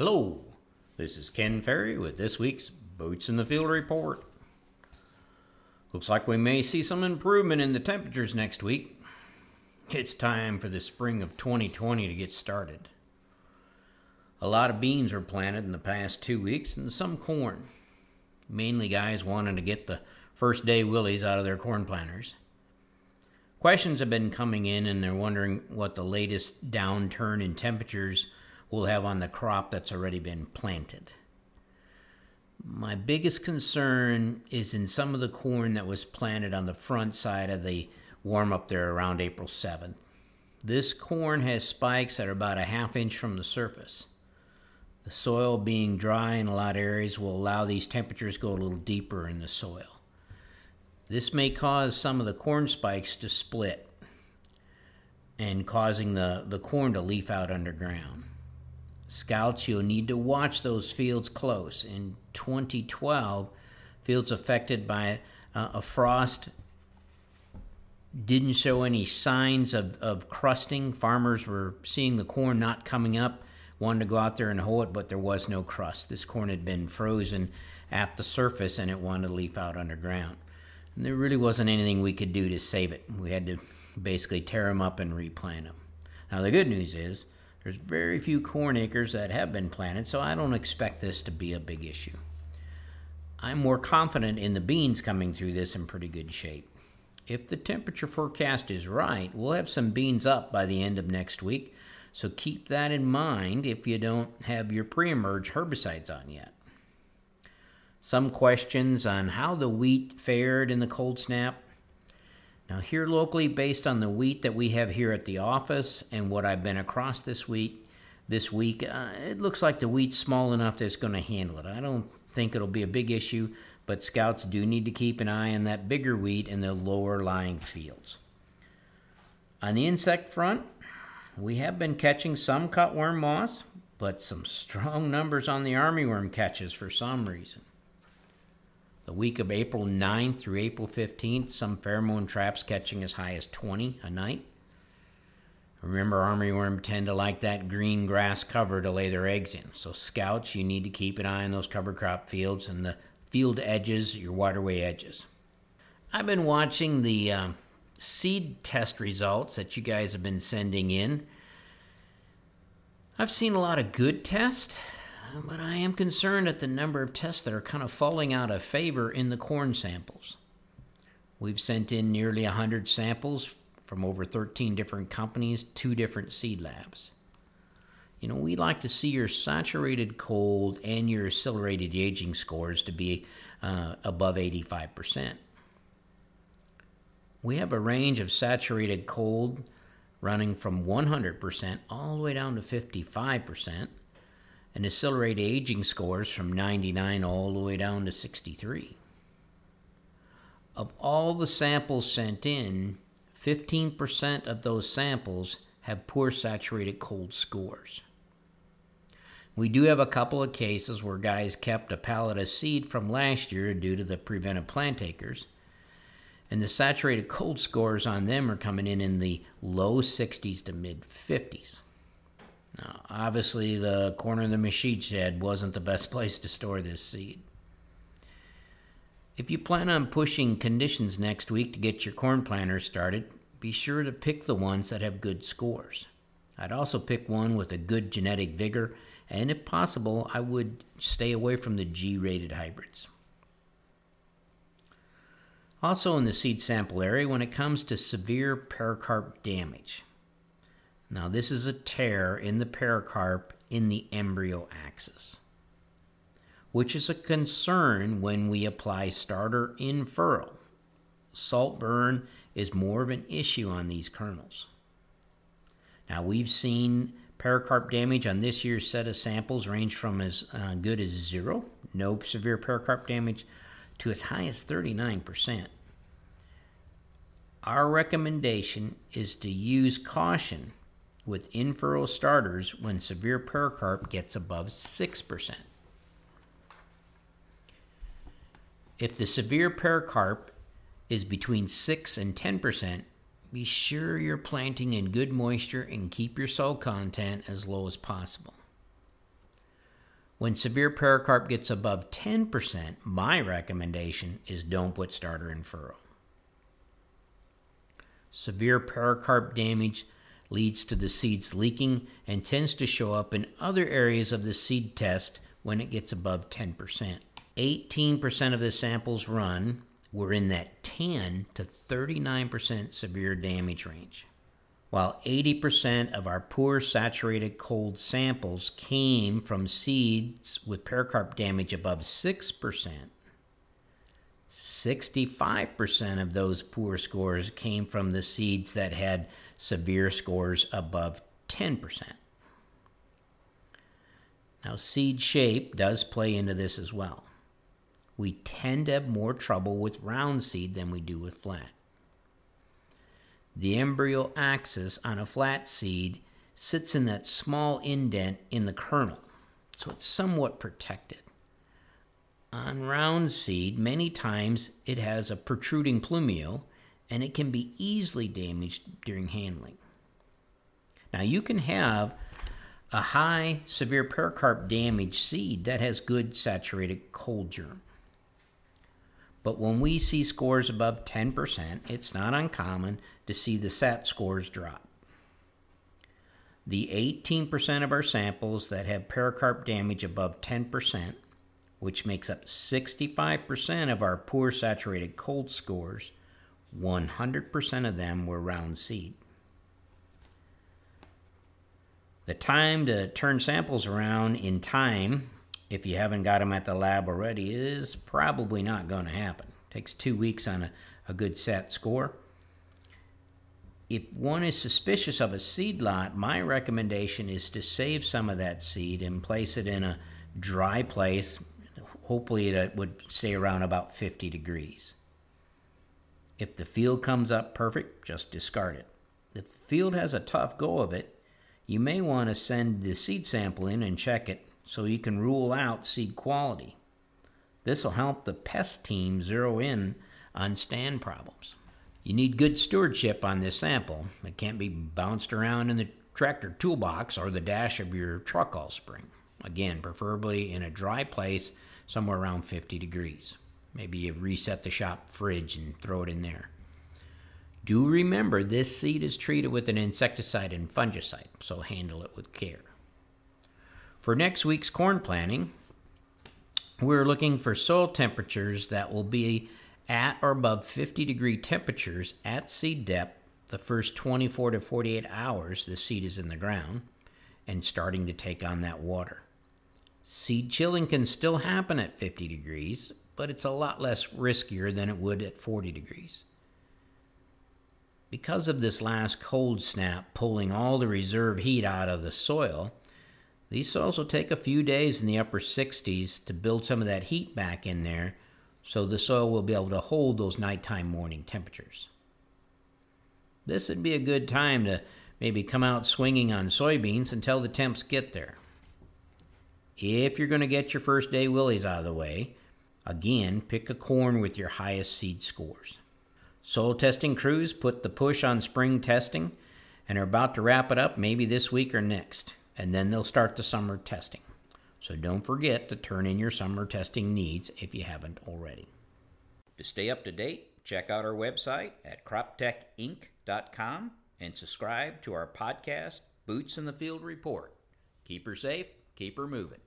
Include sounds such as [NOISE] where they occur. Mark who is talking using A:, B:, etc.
A: Hello, this is Ken Ferry with this week's Boots in the Field report. Looks like we may see some improvement in the temperatures next week. It's time for the spring of 2020 to get started. A lot of beans were planted in the past two weeks and some corn. Mainly guys wanting to get the first day willies out of their corn planters. Questions have been coming in and they're wondering what the latest downturn in temperatures will have on the crop that's already been planted. My biggest concern is in some of the corn that was planted on the front side of the warm up there around April 7th. This corn has spikes that are about a half inch from the surface. The soil being dry in a lot of areas will allow these temperatures go a little deeper in the soil. This may cause some of the corn spikes to split and causing the, the corn to leaf out underground. Scouts, you'll need to watch those fields close. In 2012, fields affected by uh, a frost didn't show any signs of, of crusting. Farmers were seeing the corn not coming up, wanted to go out there and hoe it, but there was no crust. This corn had been frozen at the surface and it wanted to leaf out underground. And there really wasn't anything we could do to save it. We had to basically tear them up and replant them. Now, the good news is there's very few corn acres that have been planted, so I don't expect this to be a big issue. I'm more confident in the beans coming through this in pretty good shape. If the temperature forecast is right, we'll have some beans up by the end of next week, so keep that in mind if you don't have your pre emerge herbicides on yet. Some questions on how the wheat fared in the cold snap. Now, here locally, based on the wheat that we have here at the office and what I've been across this week, this week, uh, it looks like the wheat's small enough that it's going to handle it. I don't think it'll be a big issue, but scouts do need to keep an eye on that bigger wheat in the lower lying fields. On the insect front, we have been catching some cutworm moths, but some strong numbers on the armyworm catches for some reason. The week of April 9th through April 15th, some pheromone traps catching as high as 20 a night. Remember, armyworm tend to like that green grass cover to lay their eggs in. So, scouts, you need to keep an eye on those cover crop fields and the field edges, your waterway edges. I've been watching the um, seed test results that you guys have been sending in. I've seen a lot of good tests, but I am concerned at the number of tests that are kind of falling out of favor in the corn samples. We've sent in nearly 100 samples from over 13 different companies, two different seed labs. You know, we like to see your saturated cold and your accelerated aging scores to be uh, above 85%. We have a range of saturated cold running from 100% all the way down to 55% and accelerate aging scores from 99 all the way down to 63. Of all the samples sent in, 15% of those samples have poor saturated cold scores. We do have a couple of cases where guys kept a pallet of seed from last year due to the preventive plant acres, and the saturated cold scores on them are coming in in the low 60s to mid 50s. Now, obviously, the corner of the machine shed wasn't the best [LAUGHS] place to store this seed. If you plan on pushing conditions next week to get your corn planters started, be sure to pick the ones that have good scores. I'd also pick one with a good genetic vigor, and if possible, I would stay away from the G rated hybrids. Also, in the seed sample area, when it comes to severe pericarp damage, now, this is a tear in the pericarp in the embryo axis, which is a concern when we apply starter in furrow. Salt burn is more of an issue on these kernels. Now, we've seen pericarp damage on this year's set of samples range from as uh, good as zero, no severe pericarp damage, to as high as 39%. Our recommendation is to use caution with in-furrow starters when severe pericarp gets above 6%. If the severe pericarp is between 6 and 10%, be sure you're planting in good moisture and keep your soil content as low as possible. When severe pericarp gets above 10%, my recommendation is don't put starter in furrow. Severe pericarp damage leads to the seeds leaking and tends to show up in other areas of the seed test when it gets above 10%. 18% of the samples run were in that 10 to 39% severe damage range, while 80% of our poor saturated cold samples came from seeds with pericarp damage above 6%. 65% of those poor scores came from the seeds that had severe scores above 10%. Now, seed shape does play into this as well. We tend to have more trouble with round seed than we do with flat. The embryo axis on a flat seed sits in that small indent in the kernel, so it's somewhat protected. On round seed, many times it has a protruding plumule and it can be easily damaged during handling. Now, you can have a high severe pericarp damage seed that has good saturated cold germ. But when we see scores above 10%, it's not uncommon to see the SAT scores drop. The 18% of our samples that have pericarp damage above 10%, which makes up 65% of our poor saturated cold scores, 100% of them were round seed. The time to turn samples around in time, if you haven't got them at the lab already, is probably not going to happen. It takes two weeks on a, a good SAT score. If one is suspicious of a seed lot, my recommendation is to save some of that seed and place it in a dry place. Hopefully, it uh, would stay around about 50 degrees. If the field comes up perfect, just discard it. If the field has a tough go of it, you may want to send the seed sample in and check it so you can rule out seed quality. This will help the pest team zero in on stand problems. You need good stewardship on this sample. It can't be bounced around in the tractor toolbox or the dash of your truck all spring. Again, preferably in a dry place somewhere around 50 degrees. Maybe you reset the shop fridge and throw it in there. Do remember this seed is treated with an insecticide and fungicide, so handle it with care. For next week's corn planting, we're looking for soil temperatures that will be at or above 50 degree temperatures at seed depth the first 24 to 48 hours the seed is in the ground and starting to take on that water. Seed chilling can still happen at 50 degrees, but it's a lot less riskier than it would at 40 degrees. Because of this last cold snap pulling all the reserve heat out of the soil, these soils will take a few days in the upper 60s to build some of that heat back in there so the soil will be able to hold those nighttime morning temperatures. This would be a good time to maybe come out swinging on soybeans until the temps get there. If you're going to get your first day willies out of the way, again, pick a corn with your highest seed scores. Soil testing crews put the push on spring testing and are about to wrap it up maybe this week or next, and then they'll start the summer testing. So don't forget to turn in your summer testing needs if you haven't already. To stay up to date, check out our website at croptechinc.com and subscribe to our podcast, Boots in the Field Report. Keep her safe, keep her moving.